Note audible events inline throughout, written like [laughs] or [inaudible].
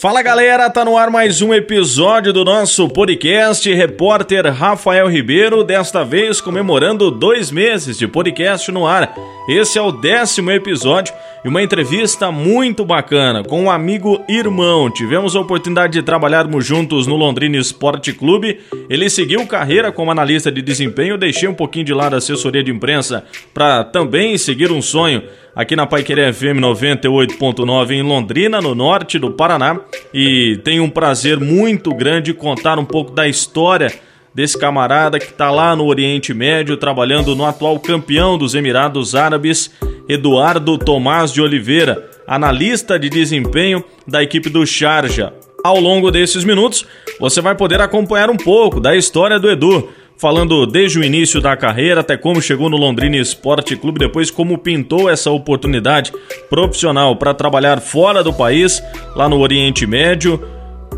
Fala galera, tá no ar mais um episódio do nosso podcast Repórter Rafael Ribeiro, desta vez comemorando dois meses de podcast no ar. Esse é o décimo episódio e uma entrevista muito bacana com um amigo irmão. Tivemos a oportunidade de trabalharmos juntos no Londrina Esporte Clube. Ele seguiu carreira como analista de desempenho, deixei um pouquinho de lado a assessoria de imprensa para também seguir um sonho aqui na Paiquerê FM 98.9 em Londrina, no norte do Paraná. E tenho um prazer muito grande contar um pouco da história desse camarada que está lá no Oriente Médio trabalhando no atual campeão dos Emirados Árabes, Eduardo Tomás de Oliveira, analista de desempenho da equipe do Sharjah. Ao longo desses minutos, você vai poder acompanhar um pouco da história do Edu, falando desde o início da carreira até como chegou no Londrina Esporte Clube, depois como pintou essa oportunidade profissional para trabalhar fora do país, lá no Oriente Médio,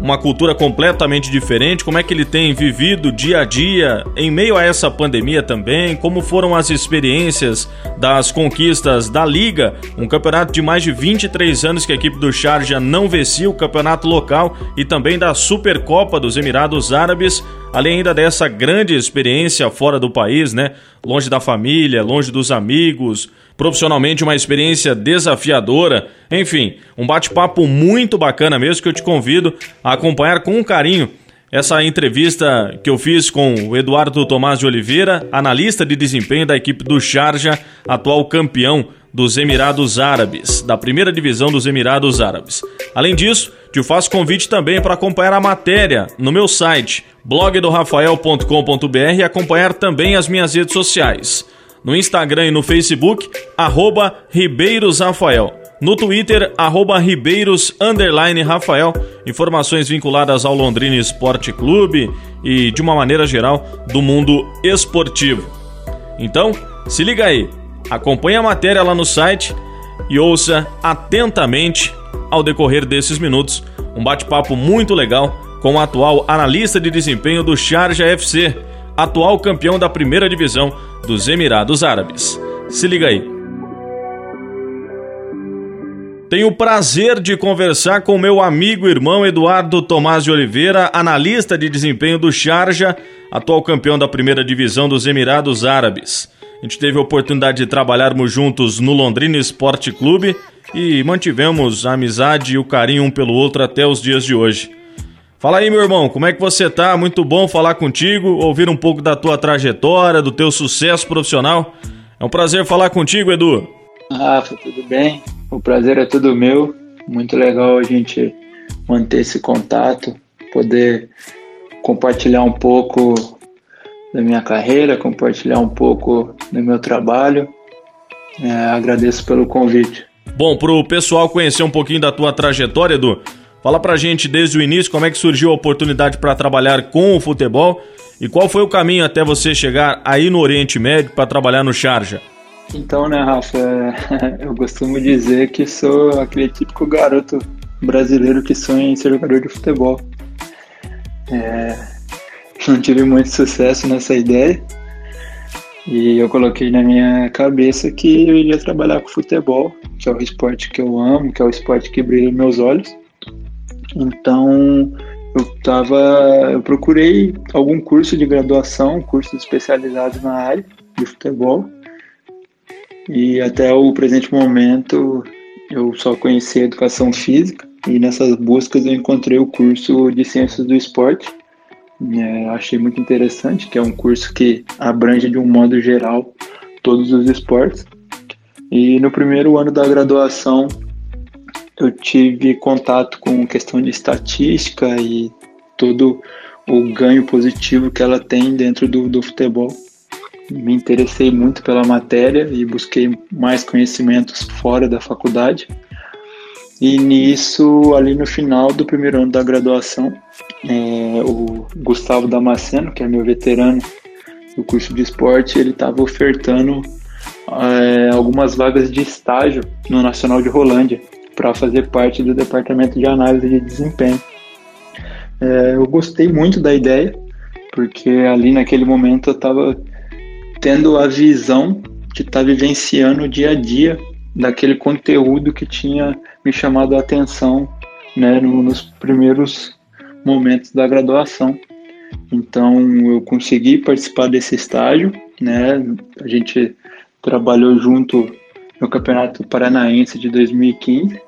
uma cultura completamente diferente, como é que ele tem vivido dia a dia em meio a essa pandemia também, como foram as experiências das conquistas da Liga, um campeonato de mais de 23 anos que a equipe do Sharjah não vencia, o campeonato local e também da Supercopa dos Emirados Árabes, além ainda dessa grande experiência fora do país, né? Longe da família, longe dos amigos, profissionalmente uma experiência desafiadora. Enfim, um bate-papo muito bacana mesmo que eu te convido a acompanhar com carinho essa entrevista que eu fiz com o Eduardo Tomás de Oliveira, analista de desempenho da equipe do Sharjah, atual campeão dos Emirados Árabes, da primeira divisão dos Emirados Árabes. Além disso, te faço convite também para acompanhar a matéria no meu site blogdorafael.com.br e acompanhar também as minhas redes sociais no Instagram e no Facebook, arroba Ribeiros Rafael. No Twitter, arroba Ribeiros Rafael. Informações vinculadas ao Londrina Esporte Clube e, de uma maneira geral, do mundo esportivo. Então, se liga aí, acompanhe a matéria lá no site e ouça atentamente, ao decorrer desses minutos, um bate-papo muito legal com o atual analista de desempenho do Sharjah FC, atual campeão da primeira divisão dos Emirados Árabes. Se liga aí. Tenho o prazer de conversar com meu amigo e irmão Eduardo Tomás de Oliveira, analista de desempenho do Sharjah, atual campeão da primeira divisão dos Emirados Árabes. A gente teve a oportunidade de trabalharmos juntos no Londrina Esporte Clube e mantivemos a amizade e o carinho um pelo outro até os dias de hoje. Fala aí, meu irmão, como é que você tá? Muito bom falar contigo, ouvir um pouco da tua trajetória, do teu sucesso profissional. É um prazer falar contigo, Edu. Rafa, tudo bem? O prazer é todo meu. Muito legal a gente manter esse contato, poder compartilhar um pouco da minha carreira, compartilhar um pouco do meu trabalho. É, agradeço pelo convite. Bom, para o pessoal conhecer um pouquinho da tua trajetória, Edu, Fala pra gente desde o início como é que surgiu a oportunidade para trabalhar com o futebol e qual foi o caminho até você chegar aí no Oriente Médio para trabalhar no Sharjah. Então, né, Rafa, [laughs] eu costumo dizer que sou aquele típico garoto brasileiro que sonha em ser jogador de futebol. É, [laughs] não tive muito sucesso nessa ideia e eu coloquei na minha cabeça que eu iria trabalhar com futebol, que é o esporte que eu amo, que é o esporte que brilha meus olhos. Então, eu tava, eu procurei algum curso de graduação, curso especializado na área de futebol. E até o presente momento eu só conheci educação física e nessas buscas eu encontrei o curso de ciências do esporte. É, achei muito interessante, que é um curso que abrange de um modo geral todos os esportes. E no primeiro ano da graduação eu tive contato com questão de estatística e todo o ganho positivo que ela tem dentro do, do futebol. Me interessei muito pela matéria e busquei mais conhecimentos fora da faculdade. E nisso, ali no final do primeiro ano da graduação, é, o Gustavo Damasceno, que é meu veterano do curso de esporte, ele estava ofertando é, algumas vagas de estágio no Nacional de Rolândia para fazer parte do departamento de análise de desempenho. É, eu gostei muito da ideia, porque ali naquele momento eu estava tendo a visão de estar tá vivenciando o dia a dia daquele conteúdo que tinha me chamado a atenção né, no, nos primeiros momentos da graduação. Então eu consegui participar desse estágio, né? A gente trabalhou junto no Campeonato Paranaense de 2015.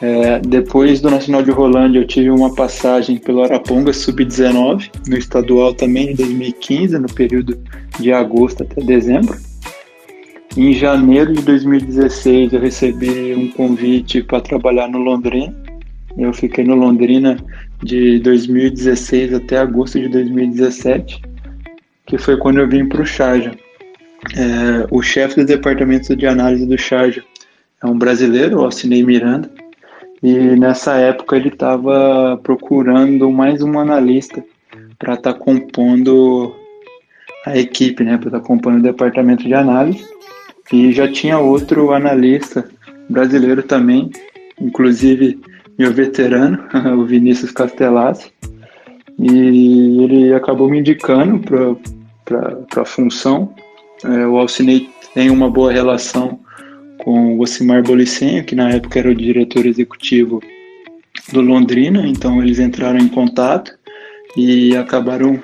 É, depois do Nacional de Rolândia, eu tive uma passagem pelo Araponga Sub-19, no estadual também de 2015, no período de agosto até dezembro. Em janeiro de 2016, eu recebi um convite para trabalhar no Londrina. Eu fiquei no Londrina de 2016 até agosto de 2017, que foi quando eu vim para o Charja. É, o chefe do departamento de análise do Charja é um brasileiro, o Alcinei Miranda, e nessa época ele estava procurando mais um analista para estar tá compondo a equipe, né, para estar tá compondo o departamento de análise. E já tinha outro analista brasileiro também, inclusive meu veterano, [laughs] o Vinícius Castellazzi, e ele acabou me indicando para a função. É, o Alcinei tem uma boa relação com o Ocimar Bolicenho, que na época era o diretor executivo do Londrina, então eles entraram em contato e acabaram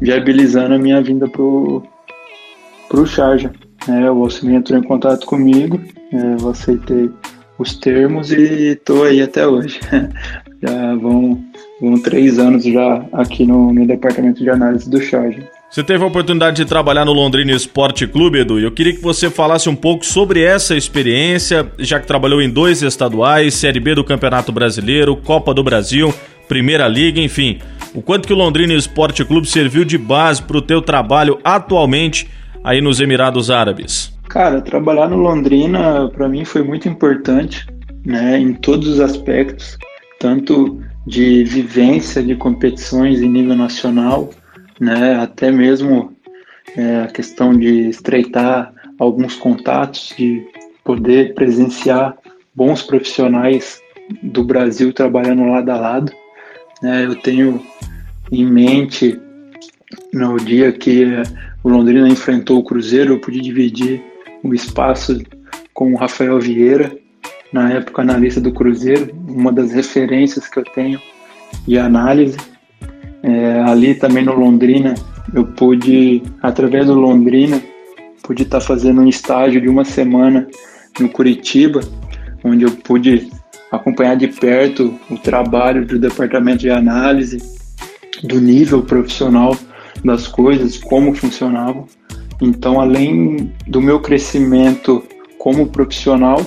viabilizando a minha vinda para o Charja. É, o Alcinei entrou em contato comigo, é, eu aceitei os termos e estou aí até hoje. [laughs] já vão, vão três anos já aqui no, no departamento de análise do Charge. Você teve a oportunidade de trabalhar no Londrina Esporte Clube, Edu, e eu queria que você falasse um pouco sobre essa experiência, já que trabalhou em dois estaduais, Série B do Campeonato Brasileiro, Copa do Brasil, Primeira Liga, enfim. O quanto que o Londrina Esporte Clube serviu de base para o teu trabalho atualmente aí nos Emirados Árabes? Cara, trabalhar no Londrina para mim foi muito importante, né, em todos os aspectos, tanto de vivência de competições em nível nacional, né, até mesmo é, a questão de estreitar alguns contatos, de poder presenciar bons profissionais do Brasil trabalhando lado a lado. Né, eu tenho em mente no dia que o Londrina enfrentou o Cruzeiro, eu pude dividir o espaço com o Rafael Vieira, na época analista do Cruzeiro, uma das referências que eu tenho de análise. É, ali também no Londrina, eu pude, através do Londrina, pude estar fazendo um estágio de uma semana no Curitiba, onde eu pude acompanhar de perto o trabalho do departamento de análise, do nível profissional das coisas, como funcionavam. Então, além do meu crescimento como profissional,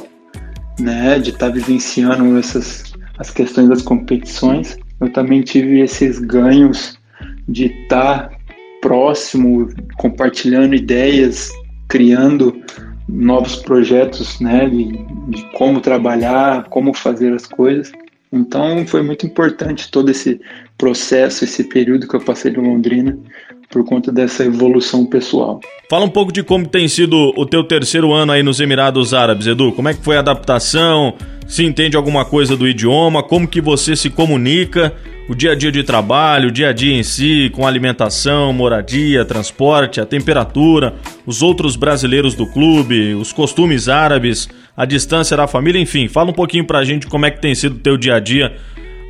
né, de estar tá vivenciando essas as questões das competições, eu também tive esses ganhos de estar tá próximo, compartilhando ideias, criando novos projetos, né, de, de como trabalhar, como fazer as coisas. Então foi muito importante todo esse processo, esse período que eu passei no Londrina, por conta dessa evolução pessoal. Fala um pouco de como tem sido o teu terceiro ano aí nos Emirados Árabes, Edu. Como é que foi a adaptação? Se entende alguma coisa do idioma? Como que você se comunica? O dia a dia de trabalho, o dia a dia em si, com alimentação, moradia, transporte, a temperatura, os outros brasileiros do clube, os costumes árabes, a distância da família, enfim. Fala um pouquinho pra gente como é que tem sido o teu dia a dia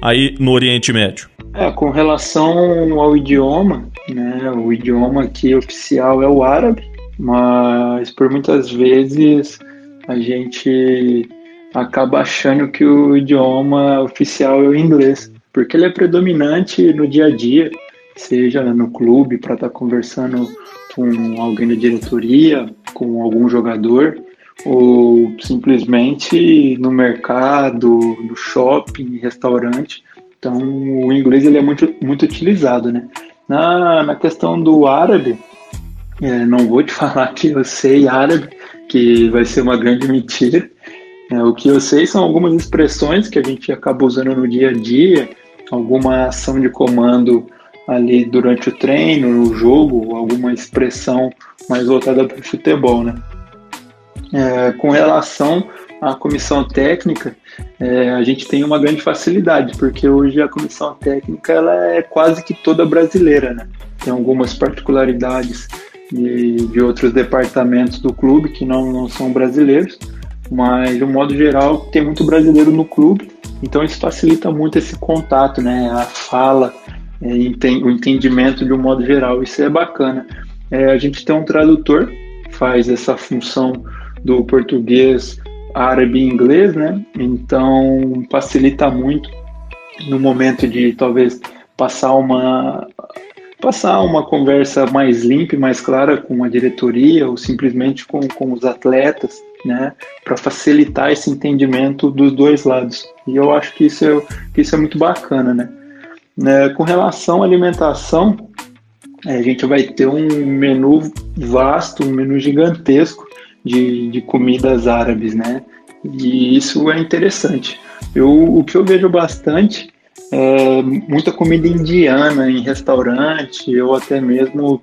aí no Oriente Médio. É, com relação ao idioma, né, o idioma aqui oficial é o árabe, mas por muitas vezes a gente acaba achando que o idioma oficial é o inglês, porque ele é predominante no dia a dia, seja no clube para estar tá conversando com alguém da diretoria, com algum jogador, ou simplesmente no mercado, no shopping, restaurante. Então, o inglês ele é muito, muito utilizado, né? Na, na questão do árabe, é, não vou te [laughs] falar que eu sei árabe, que vai ser uma grande mentira. É, o que eu sei são algumas expressões que a gente acaba usando no dia a dia, alguma ação de comando ali durante o treino, no jogo, alguma expressão mais voltada para o futebol, né? É, com relação à comissão técnica, é, a gente tem uma grande facilidade, porque hoje a comissão técnica ela é quase que toda brasileira, né? Tem algumas particularidades de, de outros departamentos do clube que não, não são brasileiros, mas de um modo geral tem muito brasileiro no clube Então isso facilita muito esse contato, né? A fala, é, o entendimento de um modo geral. Isso é bacana. É, a gente tem um tradutor faz essa função do português, árabe e inglês, né? Então facilita muito no momento de talvez passar uma passar uma conversa mais limpa e mais clara com a diretoria ou simplesmente com, com os atletas, né, para facilitar esse entendimento dos dois lados. E eu acho que isso é, que isso é muito bacana, né? né com relação à alimentação, é, a gente vai ter um menu vasto, um menu gigantesco de, de comidas árabes, né? E isso é interessante. Eu, o que eu vejo bastante é muita comida indiana em restaurante ou até mesmo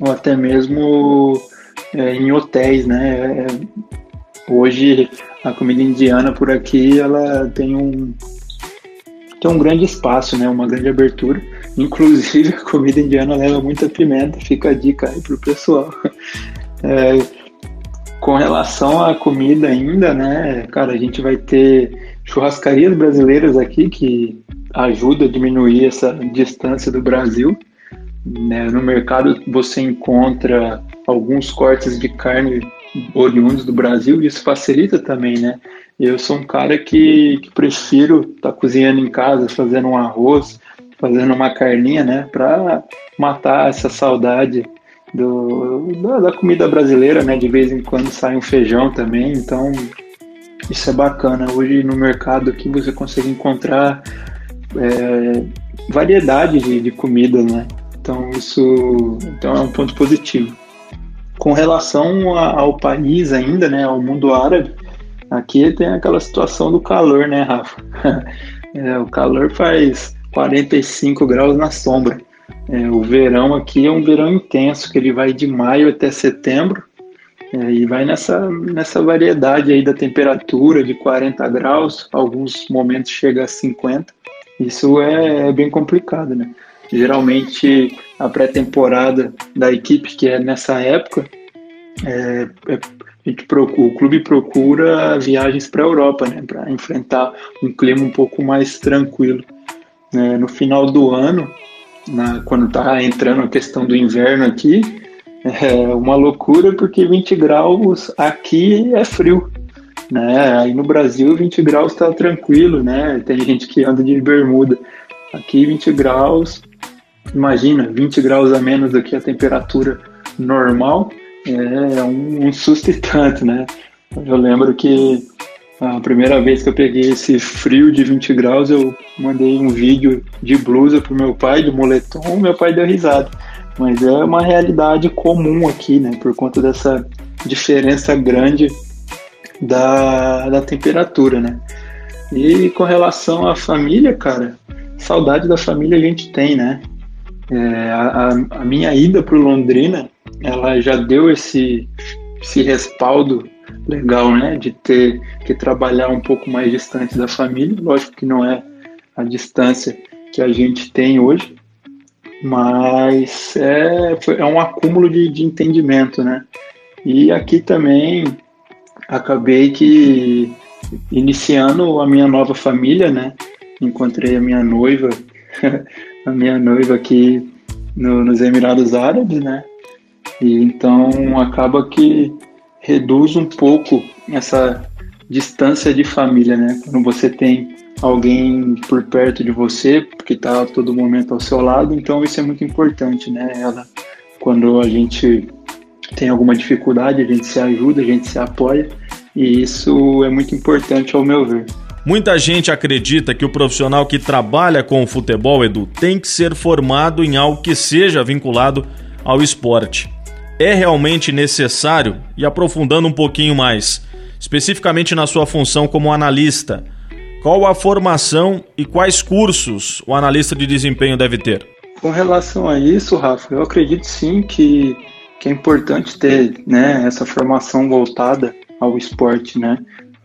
ou até mesmo é, em hotéis, né? É, hoje a comida indiana por aqui ela tem um tem um grande espaço, né? Uma grande abertura. Inclusive [laughs] a comida indiana leva muita pimenta. Fica a dica aí pro pessoal. [laughs] É, com relação à comida ainda, né? Cara, a gente vai ter churrascarias brasileiras aqui que ajuda a diminuir essa distância do Brasil. Né? No mercado você encontra alguns cortes de carne oriundos do Brasil isso facilita também, né? Eu sou um cara que, que prefiro estar tá cozinhando em casa, fazendo um arroz, fazendo uma carninha, né? Para matar essa saudade do, da, da, comida brasileira, né? De vez em quando sai um feijão também, então isso é bacana. Hoje no mercado aqui você consegue encontrar é, variedade de, de comida, né? Então isso então é um ponto positivo. Com relação a, ao país ainda, né, ao mundo árabe, aqui tem aquela situação do calor, né, Rafa? [laughs] É, o calor faz 45 graus na sombra. É, o verão aqui é um verão intenso, que ele vai de maio até setembro é, e vai nessa, nessa variedade aí da temperatura de 40 graus, alguns momentos chega a 50. Isso é, é bem complicado, né? Geralmente a pré-temporada da equipe, que é nessa época, é, é, procura, o clube procura viagens para a Europa, né? Para enfrentar um clima um pouco mais tranquilo. É, no final do ano, na, quando está entrando a questão do inverno aqui, é uma loucura porque 20 graus aqui é frio né? Aí no Brasil 20 graus está tranquilo, né? Tem gente que anda de bermuda. Aqui 20 graus, imagina, 20 graus a menos do que a temperatura normal, é um, um susto e tanto, né? Eu lembro que a primeira vez que eu peguei esse frio de 20 graus, eu mandei um vídeo de blusa pro meu pai, de moletom, meu pai deu risada. Mas é uma realidade comum aqui, né? Por conta dessa diferença grande da, da temperatura, né? E com relação à família, cara, saudade da família a gente tem, né? É, a, a, minha ida para Londrina, ela já deu esse, esse respaldo legal, né? De ter que trabalhar um pouco mais distante da família. Lógico que não é a distância que a gente tem hoje, mas é, é um acúmulo de, de entendimento, né? E aqui também acabei que iniciando a minha nova família, né? Encontrei a minha noiva, [laughs] a minha noiva aqui no, nos Emirados Árabes, né? E então acaba que reduz um pouco essa distância de família, né? Quando você tem alguém por perto de você, que está todo momento ao seu lado, então isso é muito importante, né? Ela, quando a gente tem alguma dificuldade, a gente se ajuda, a gente se apoia e isso é muito importante ao meu ver. Muita gente acredita que o profissional que trabalha com o futebol, Edu, tem que ser formado em algo que seja vinculado ao esporte. É realmente necessário? E aprofundando um pouquinho mais, especificamente na sua função como analista, qual a formação e quais cursos o analista de desempenho deve ter? Com relação a isso, Rafa, eu acredito sim que que é importante ter né, essa formação voltada ao esporte, né?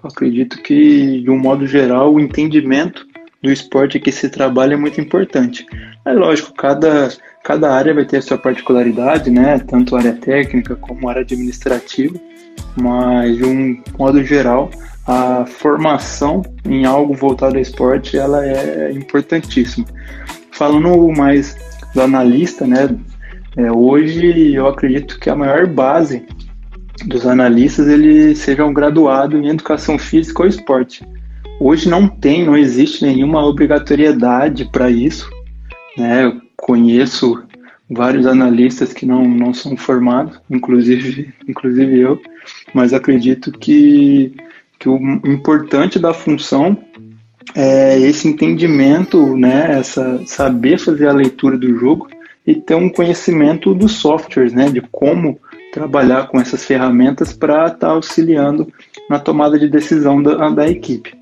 Eu acredito que, de um modo geral, o entendimento do esporte que se trabalha é muito importante. É lógico, cada, cada área vai ter a sua particularidade, né? Tanto área técnica como área administrativa, mas de um modo geral, a formação em algo voltado ao esporte ela é importantíssima. Falando mais do analista, né? É, hoje eu acredito que a maior base dos analistas eles sejam graduados em educação física ou esporte. Hoje não tem, não existe nenhuma obrigatoriedade para isso. Né? Eu conheço vários analistas que não, não são formados, inclusive, inclusive eu, mas acredito que, que o importante da função é esse entendimento, né, essa saber fazer a leitura do jogo e ter um conhecimento dos softwares, né, de como trabalhar com essas ferramentas para estar tá auxiliando na tomada de decisão da, da equipe.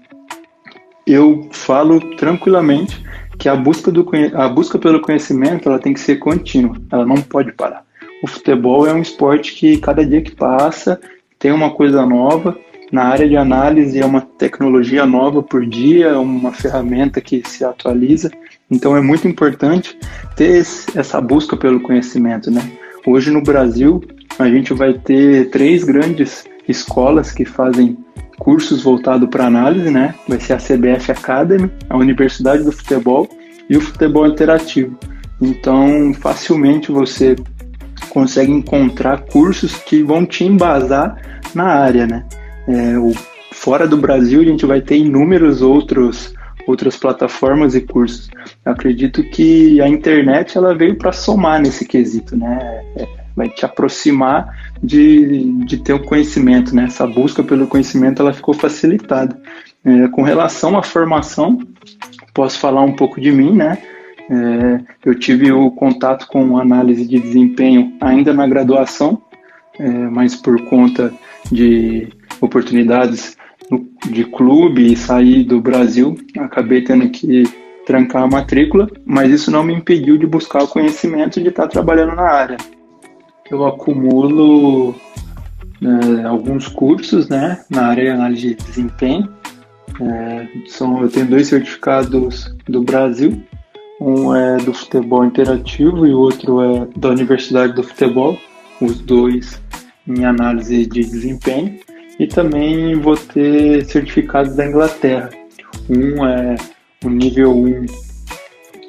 Eu falo tranquilamente que a busca, do, a busca pelo conhecimento ela tem que ser contínua, ela não pode parar. O futebol é um esporte que cada dia que passa tem uma coisa nova. Na área de análise é uma tecnologia nova por dia, uma ferramenta que se atualiza. Então é muito importante ter essa busca pelo conhecimento, né? Hoje no Brasil a gente vai ter três grandes escolas que fazem cursos voltados para análise, né? Vai ser a CBF Academy, a Universidade do Futebol e o Futebol Interativo. Então, facilmente você consegue encontrar cursos que vão te embasar na área, né? É, o, fora do Brasil, a gente vai ter inúmeros outros outras plataformas e cursos. Eu acredito que a internet ela veio para somar nesse quesito, né? É, vai te aproximar de, de ter o conhecimento, né? Essa busca pelo conhecimento ela ficou facilitada. É, com relação à formação, posso falar um pouco de mim, né? É, eu tive o contato com análise de desempenho ainda na graduação, é, mas por conta de oportunidades de clube e sair do Brasil, acabei tendo que trancar a matrícula, mas isso não me impediu de buscar o conhecimento de estar trabalhando na área eu acumulo é, alguns cursos né, na área de análise de desempenho. É, são, eu tenho dois certificados do Brasil, um é do futebol interativo e o outro é da Universidade do Futebol, os dois em análise de desempenho. E também vou ter certificados da Inglaterra. Um é o nível 1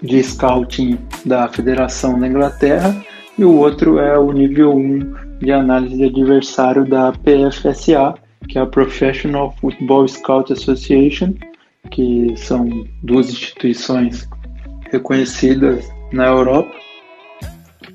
de scouting da Federação da Inglaterra e o outro é o nível 1 de análise de adversário da PFSA, que é a Professional Football Scout Association, que são duas instituições reconhecidas na Europa.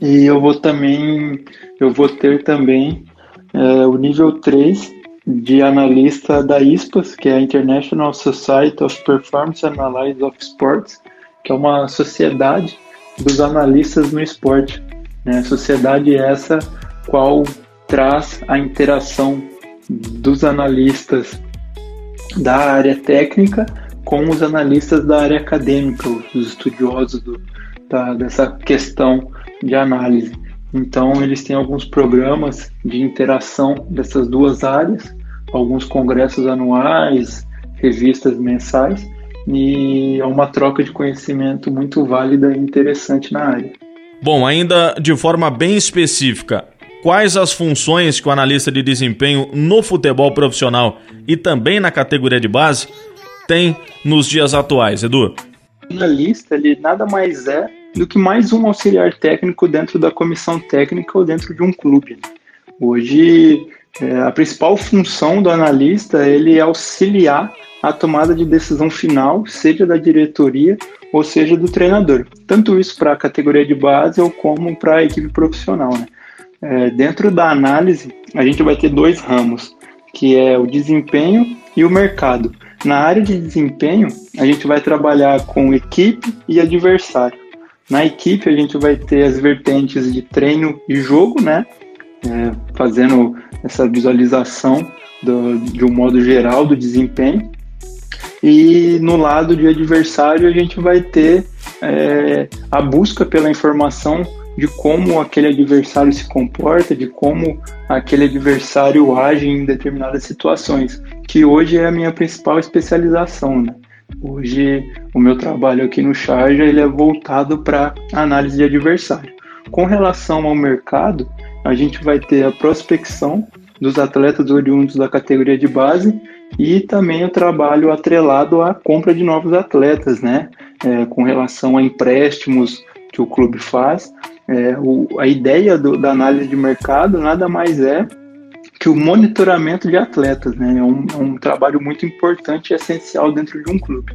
E eu vou também, eu vou ter também é, o nível 3 de analista da ISPAS, que é a International Society of Performance Analysis of Sports, que é uma sociedade dos analistas no esporte. Né? Sociedade essa qual traz a interação dos analistas da área técnica com os analistas da área acadêmica, os estudiosos do, da, dessa questão de análise. Então, eles têm alguns programas de interação dessas duas áreas, alguns congressos anuais, revistas mensais, e é uma troca de conhecimento muito válida e interessante na área. Bom, ainda de forma bem específica, quais as funções que o analista de desempenho no futebol profissional e também na categoria de base tem nos dias atuais, Edu? O analista, ele nada mais é do que mais um auxiliar técnico dentro da comissão técnica ou dentro de um clube. Hoje, é, a principal função do analista ele é auxiliar a tomada de decisão final, seja da diretoria ou seja do treinador. Tanto isso para a categoria de base ou como para a equipe profissional. Né? É, dentro da análise, a gente vai ter dois ramos, que é o desempenho e o mercado. Na área de desempenho, a gente vai trabalhar com equipe e adversário. Na equipe, a gente vai ter as vertentes de treino e jogo, né? É, fazendo essa visualização do, de um modo geral do desempenho. E no lado de adversário, a gente vai ter é, a busca pela informação de como aquele adversário se comporta, de como aquele adversário age em determinadas situações, que hoje é a minha principal especialização. Né? Hoje, o meu trabalho aqui no Charge ele é voltado para análise de adversário. Com relação ao mercado, a gente vai ter a prospecção dos atletas oriundos da categoria de base e também o trabalho atrelado à compra de novos atletas, né? É, com relação a empréstimos que o clube faz. É, o, a ideia do, da análise de mercado nada mais é que o monitoramento de atletas, né? É um, é um trabalho muito importante e essencial dentro de um clube.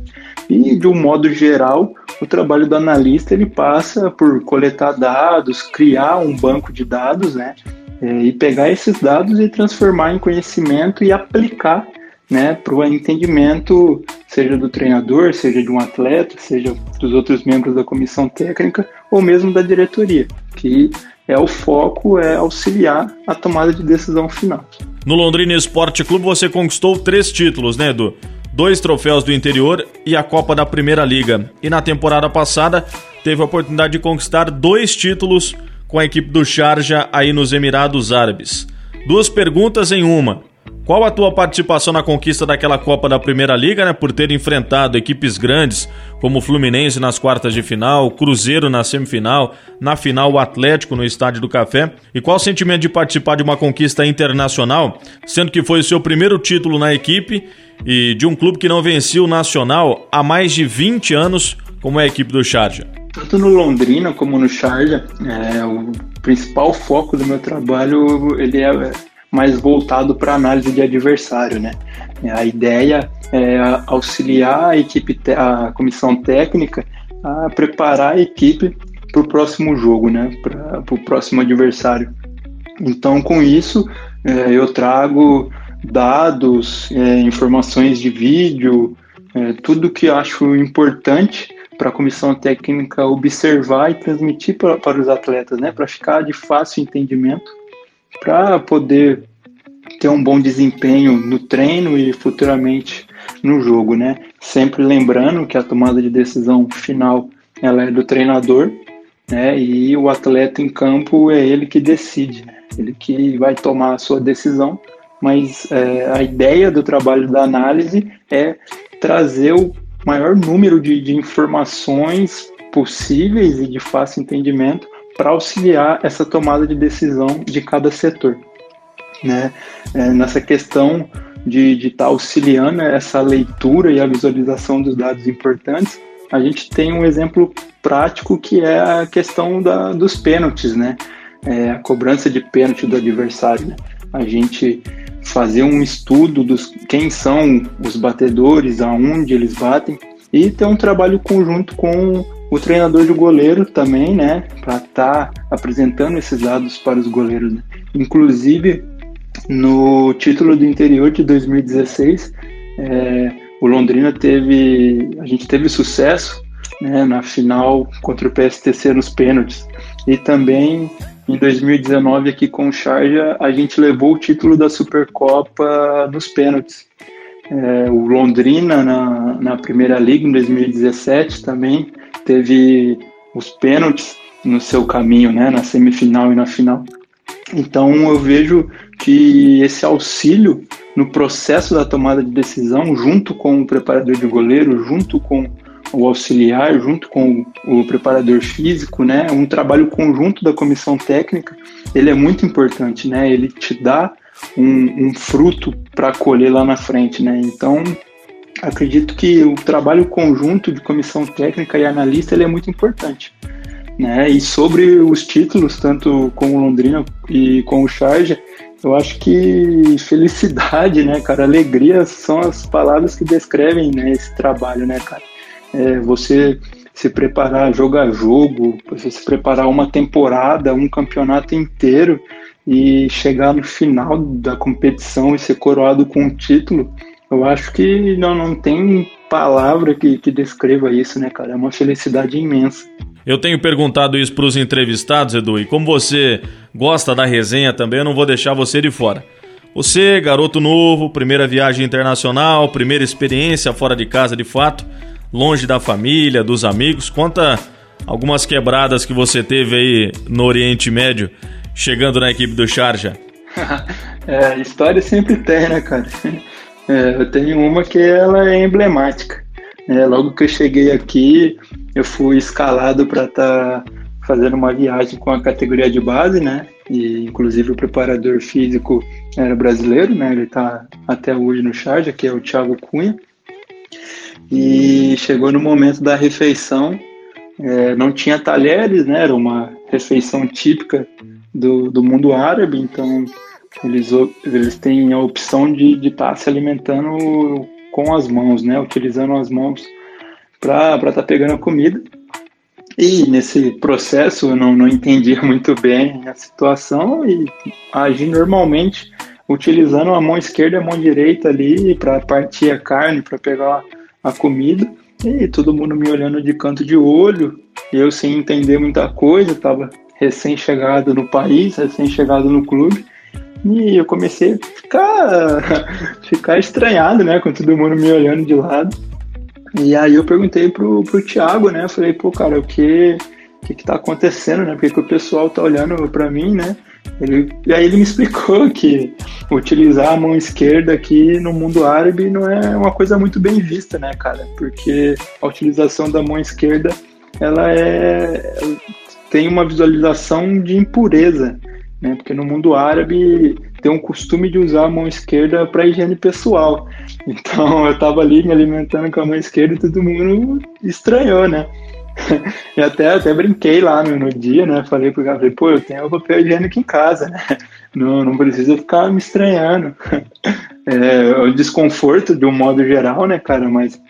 E, de um modo geral, o trabalho do analista ele passa por coletar dados, criar um banco de dados, né? É, e pegar esses dados e transformar em conhecimento e aplicar né, para o entendimento, seja do treinador, seja de um atleta, seja dos outros membros da comissão técnica ou mesmo da diretoria, que é o foco, é auxiliar a tomada de decisão final. No Londrina Esporte Clube você conquistou três títulos, né, Edu? Dois troféus do interior e a Copa da Primeira Liga. E na temporada passada teve a oportunidade de conquistar dois títulos com a equipe do Sharjah aí nos Emirados Árabes. Duas perguntas em uma. Qual a tua participação na conquista daquela Copa da Primeira Liga, né, por ter enfrentado equipes grandes como o Fluminense nas quartas de final, o Cruzeiro na semifinal, na final o Atlético no Estádio do Café? E qual o sentimento de participar de uma conquista internacional, sendo que foi o seu primeiro título na equipe e de um clube que não vencia o Nacional há mais de 20 anos, como é a equipe do Charja? Tanto no Londrina como no Charja, é, o principal foco do meu trabalho ele é mais voltado para análise de adversário, né? A ideia é auxiliar a equipe, a comissão técnica a preparar a equipe para o próximo jogo, né? Para o próximo adversário. Então, com isso, é, eu trago dados, é, informações de vídeo, é, tudo que acho importante para a comissão técnica observar e transmitir para os atletas, né? Para ficar de fácil entendimento para poder ter um bom desempenho no treino e futuramente no jogo, né? Sempre lembrando que a tomada de decisão final ela é do treinador, né? E o atleta em campo é ele que decide, né? ele que vai tomar a sua decisão. Mas é, a ideia do trabalho da análise é trazer o maior número de, de informações possíveis e de fácil entendimento para auxiliar essa tomada de decisão de cada setor. Né? É, nessa questão de estar tá auxiliando essa leitura e a visualização dos dados importantes, a gente tem um exemplo prático que é a questão da, dos pênaltis, né? É, a cobrança de pênalti do adversário. Né? A gente fazer um estudo dos quem são os batedores, aonde eles batem e ter um trabalho conjunto com o treinador de goleiro também, né, para estar tá apresentando esses dados para os goleiros. Né? Inclusive, no título do interior de 2016, é, o Londrina teve, a gente teve sucesso né, na final contra o PSTC nos pênaltis e também em 2019 aqui com o Charja a gente levou o título da Supercopa nos pênaltis. É, o Londrina na, na Primeira Liga em 2017 também teve os pênaltis no seu caminho, né, na semifinal e na final. Então eu vejo que esse auxílio no processo da tomada de decisão, junto com o preparador de goleiro, junto com o auxiliar, junto com o preparador físico, né, um trabalho conjunto da comissão técnica, ele é muito importante, né, ele te dá um, um fruto para colher lá na frente, né, então acredito que o trabalho conjunto de comissão técnica e analista ele é muito importante. Né? E sobre os títulos, tanto com o Londrina e com o Charge, eu acho que felicidade, né, cara, alegria são as palavras que descrevem né, esse trabalho, né, cara. É, você se preparar jogo a jogo, você se preparar uma temporada, um campeonato inteiro e chegar no final da competição e ser coroado com um título, eu acho que não, não tem palavra que, que descreva isso, né, cara? É uma felicidade imensa. Eu tenho perguntado isso para os entrevistados, Edu, e como você gosta da resenha também, eu não vou deixar você de fora. Você, garoto novo, primeira viagem internacional, primeira experiência fora de casa de fato, longe da família, dos amigos, conta algumas quebradas que você teve aí no Oriente Médio, chegando na equipe do Sharjah. [laughs] é, história sempre tem, né, cara? É, eu tenho uma que ela é emblemática. É, logo que eu cheguei aqui, eu fui escalado para estar tá fazendo uma viagem com a categoria de base, né? e inclusive o preparador físico era brasileiro, né? Ele está até hoje no Charge, que é o Thiago Cunha. E chegou no momento da refeição, é, não tinha talheres, né? Era uma refeição típica do, do mundo árabe, então eles, eles têm a opção de estar tá se alimentando com as mãos, né? Utilizando as mãos para estar tá pegando a comida. E nesse processo eu não, não entendia [laughs] muito bem a situação e agi normalmente utilizando a mão esquerda e a mão direita ali para partir a carne, para pegar a comida. E todo mundo me olhando de canto de olho, eu sem entender muita coisa, estava recém-chegado no país, recém-chegado no clube. E eu comecei a ficar, [laughs] ficar estranhado, né, com todo mundo me olhando de lado. E aí eu perguntei pro, pro Thiago, né? Falei, pô, cara, o que que, que tá acontecendo, né? Porque que o pessoal tá olhando para mim, né? Ele, e aí ele me explicou que utilizar a mão esquerda aqui no mundo árabe não é uma coisa muito bem vista, né, cara? Porque a utilização da mão esquerda, ela é tem uma visualização de impureza, né? Porque no mundo árabe tem um costume de usar a mão esquerda para higiene pessoal. [laughs] Então eu tava ali me alimentando com a mão esquerda e todo mundo estranhou, né? [laughs] E até, até brinquei lá no, no dia, né? Falei pro cara, pô, eu tenho papel higiênico em casa, né? Não, não precisa ficar me estranhando. [laughs] É, o desconforto de um modo geral, né, cara? Mas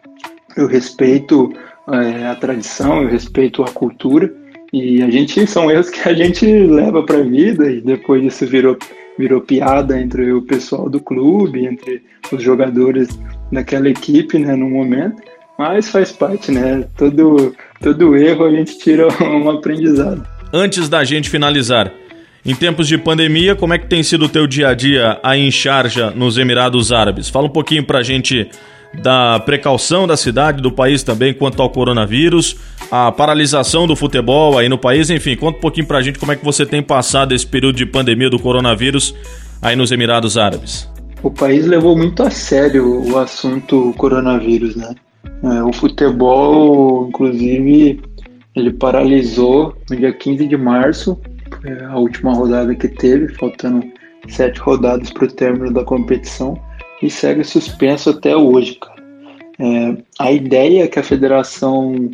eu respeito é, a tradição, eu respeito a cultura. E a gente são erros que a gente leva para a vida e depois isso virou virou piada entre o pessoal do clube, entre os jogadores daquela equipe, né, no momento. Mas faz parte, né? Todo todo erro a gente tira [laughs] um aprendizado. Antes da gente finalizar, em tempos de pandemia, como é que tem sido o teu dia a dia aí em Sharjah, nos Emirados Árabes? Fala um pouquinho pra gente da precaução da cidade, do país também quanto ao coronavírus, a paralisação do futebol aí no país, enfim, conta um pouquinho pra gente como é que você tem passado esse período de pandemia do coronavírus aí nos Emirados Árabes. O país levou muito a sério o assunto coronavírus, né? É, o futebol, inclusive, ele paralisou no dia 15 de março, é, a última rodada que teve, faltando sete rodadas para o término da competição e segue suspenso até hoje, cara. É, a ideia que a federação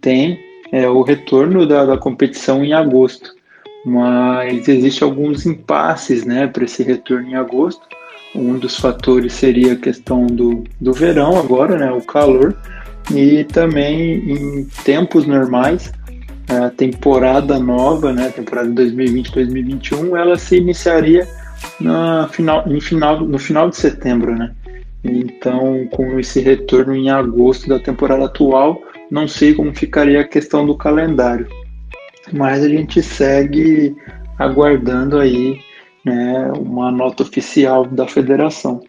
tem é o retorno da, da competição em agosto, mas existe alguns impasses, né, para esse retorno em agosto. Um dos fatores seria a questão do, do verão agora, né, o calor, e também em tempos normais, a temporada nova, né, temporada 2020-2021, ela se iniciaria na final, em final, no final de setembro, né? Então, com esse retorno em agosto da temporada atual, não sei como ficaria a questão do calendário. Mas a gente segue aguardando aí né, uma nota oficial da federação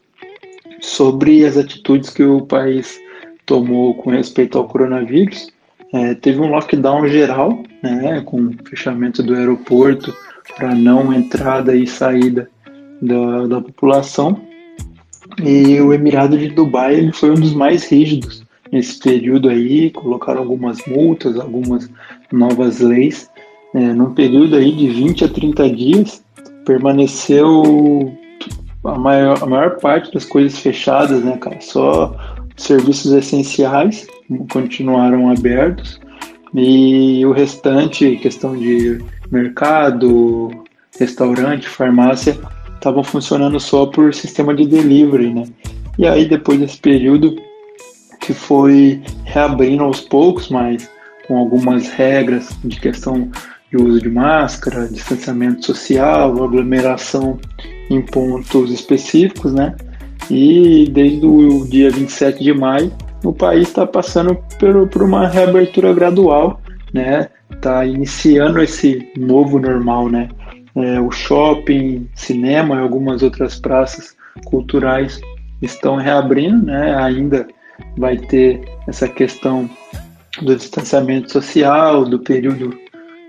sobre as atitudes que o país tomou com respeito ao coronavírus. É, teve um lockdown geral, né, com fechamento do aeroporto para não entrada e saída da, da população. E o Emirado de Dubai ele foi um dos mais rígidos nesse período aí, colocaram algumas multas, algumas novas leis. É, num período aí de 20 a 30 dias, permaneceu a maior, a maior parte das coisas fechadas, né, cara? Só serviços essenciais continuaram abertos e o restante, questão de mercado, restaurante, farmácia, estavam funcionando só por sistema de delivery, né? E aí depois desse período que foi reabrindo aos poucos, mas com algumas regras de questão de uso de máscara, distanciamento social, aglomeração em pontos específicos, né? E desde o dia 27 de maio, o país está passando por, por uma reabertura gradual, né? Está iniciando esse novo normal, né? É, o shopping, cinema e algumas outras praças culturais estão reabrindo, né? Ainda vai ter essa questão do distanciamento social, do período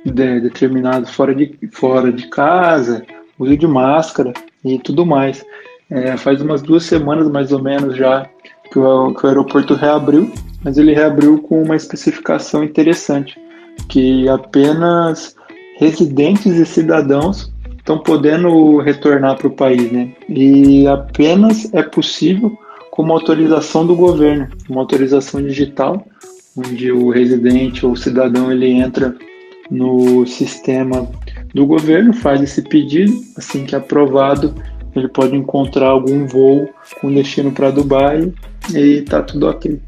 de, determinado fora de, fora de casa, uso de máscara e tudo mais. É, faz umas duas semanas mais ou menos já que o, que o aeroporto reabriu, mas ele reabriu com uma especificação interessante, que apenas residentes e cidadãos estão podendo retornar para o país, né? E apenas é possível com uma autorização do governo, uma autorização digital, onde o residente ou cidadão ele entra no sistema do governo, faz esse pedido, assim que aprovado, ele pode encontrar algum voo com destino para Dubai e tá tudo ok.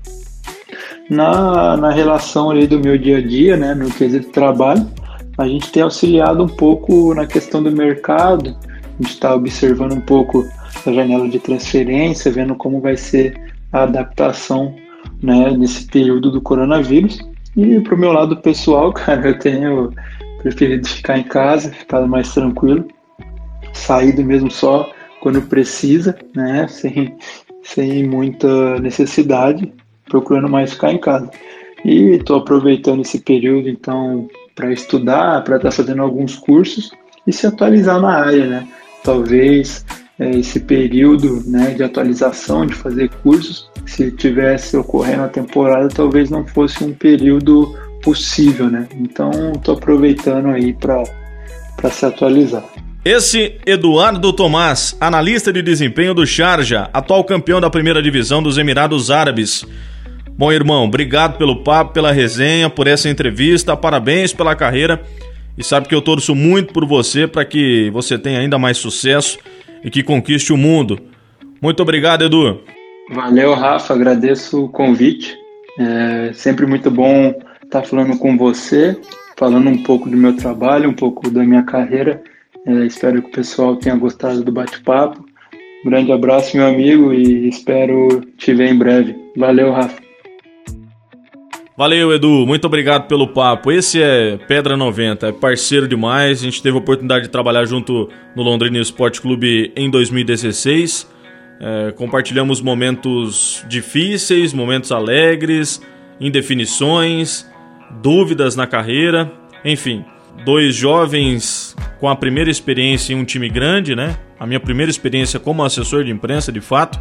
Na, na relação ali do meu dia a dia, né, no quesito trabalho, a gente tem auxiliado um pouco na questão do mercado, a gente está observando um pouco a janela de transferência, vendo como vai ser a adaptação né, nesse período do coronavírus. E para o meu lado pessoal, [laughs] cara, eu tenho preferido ficar em casa, ficar mais tranquilo, saído mesmo só quando precisa, né, [laughs] sem, sem muita necessidade, procurando mais ficar em casa. E estou aproveitando esse período, então, para estudar, para estar tá fazendo alguns cursos e se atualizar na área, né? Talvez é, esse período né, de atualização, de fazer cursos, se tivesse ocorrendo a temporada, talvez não fosse um período possível, né? Então, estou aproveitando aí para se atualizar. Esse Eduardo Tomás, analista de desempenho do Sharjah, atual campeão da primeira divisão dos Emirados Árabes. Bom, irmão, obrigado pelo papo, pela resenha, por essa entrevista, parabéns pela carreira e sabe que eu torço muito por você para que você tenha ainda mais sucesso e que conquiste o mundo. Muito obrigado, Edu. Valeu, Rafa, agradeço o convite. É sempre muito bom estar falando com você, falando um pouco do meu trabalho, um pouco da minha carreira. É, espero que o pessoal tenha gostado do bate-papo. Um grande abraço, meu amigo, e espero te ver em breve. Valeu, Rafa. Valeu, Edu. Muito obrigado pelo papo. Esse é Pedra 90, é parceiro demais. A gente teve a oportunidade de trabalhar junto no Londrina Esporte Clube em 2016. É, compartilhamos momentos difíceis, momentos alegres, indefinições, dúvidas na carreira. Enfim, dois jovens com a primeira experiência em um time grande, né? A minha primeira experiência como assessor de imprensa, de fato,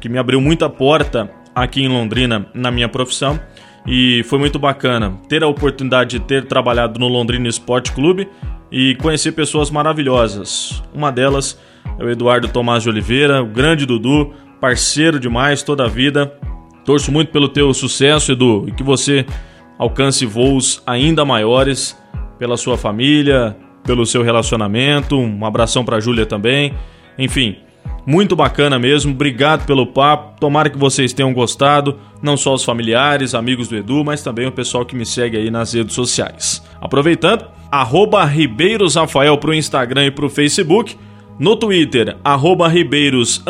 que me abriu muita porta aqui em Londrina na minha profissão e foi muito bacana ter a oportunidade de ter trabalhado no Londrina Esporte Clube e conhecer pessoas maravilhosas. Uma delas é o Eduardo Tomás de Oliveira, o grande Dudu, parceiro demais toda a vida. Torço muito pelo teu sucesso, Edu, e que você alcance voos ainda maiores pela sua família, pelo seu relacionamento. Um abração para a Júlia também. Enfim, muito bacana mesmo, obrigado pelo papo. Tomara que vocês tenham gostado, não só os familiares, amigos do Edu, mas também o pessoal que me segue aí nas redes sociais. Aproveitando, arroba Ribeiros Rafael pro Instagram e pro Facebook, no Twitter, arroba Ribeiros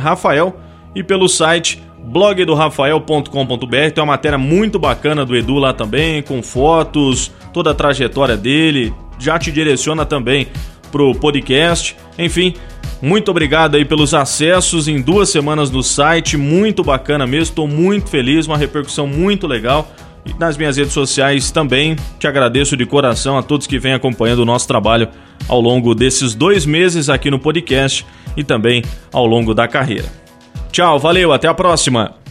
Rafael e pelo site blogdorafael.com.br. Tem uma matéria muito bacana do Edu lá também, com fotos, toda a trajetória dele. Já te direciona também pro podcast. Enfim, muito obrigado aí pelos acessos em duas semanas no site, muito bacana mesmo, estou muito feliz, uma repercussão muito legal. E nas minhas redes sociais também te agradeço de coração a todos que vêm acompanhando o nosso trabalho ao longo desses dois meses aqui no podcast e também ao longo da carreira. Tchau, valeu, até a próxima!